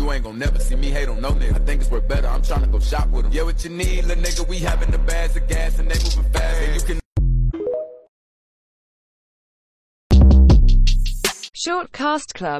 You ain't gon' never see me hate on no nigga. I think it's worth better. I'm tryna go shop with him. Yeah, what you need, little nigga? We having the bags of gas and they moving fast. And you can Short Cast Club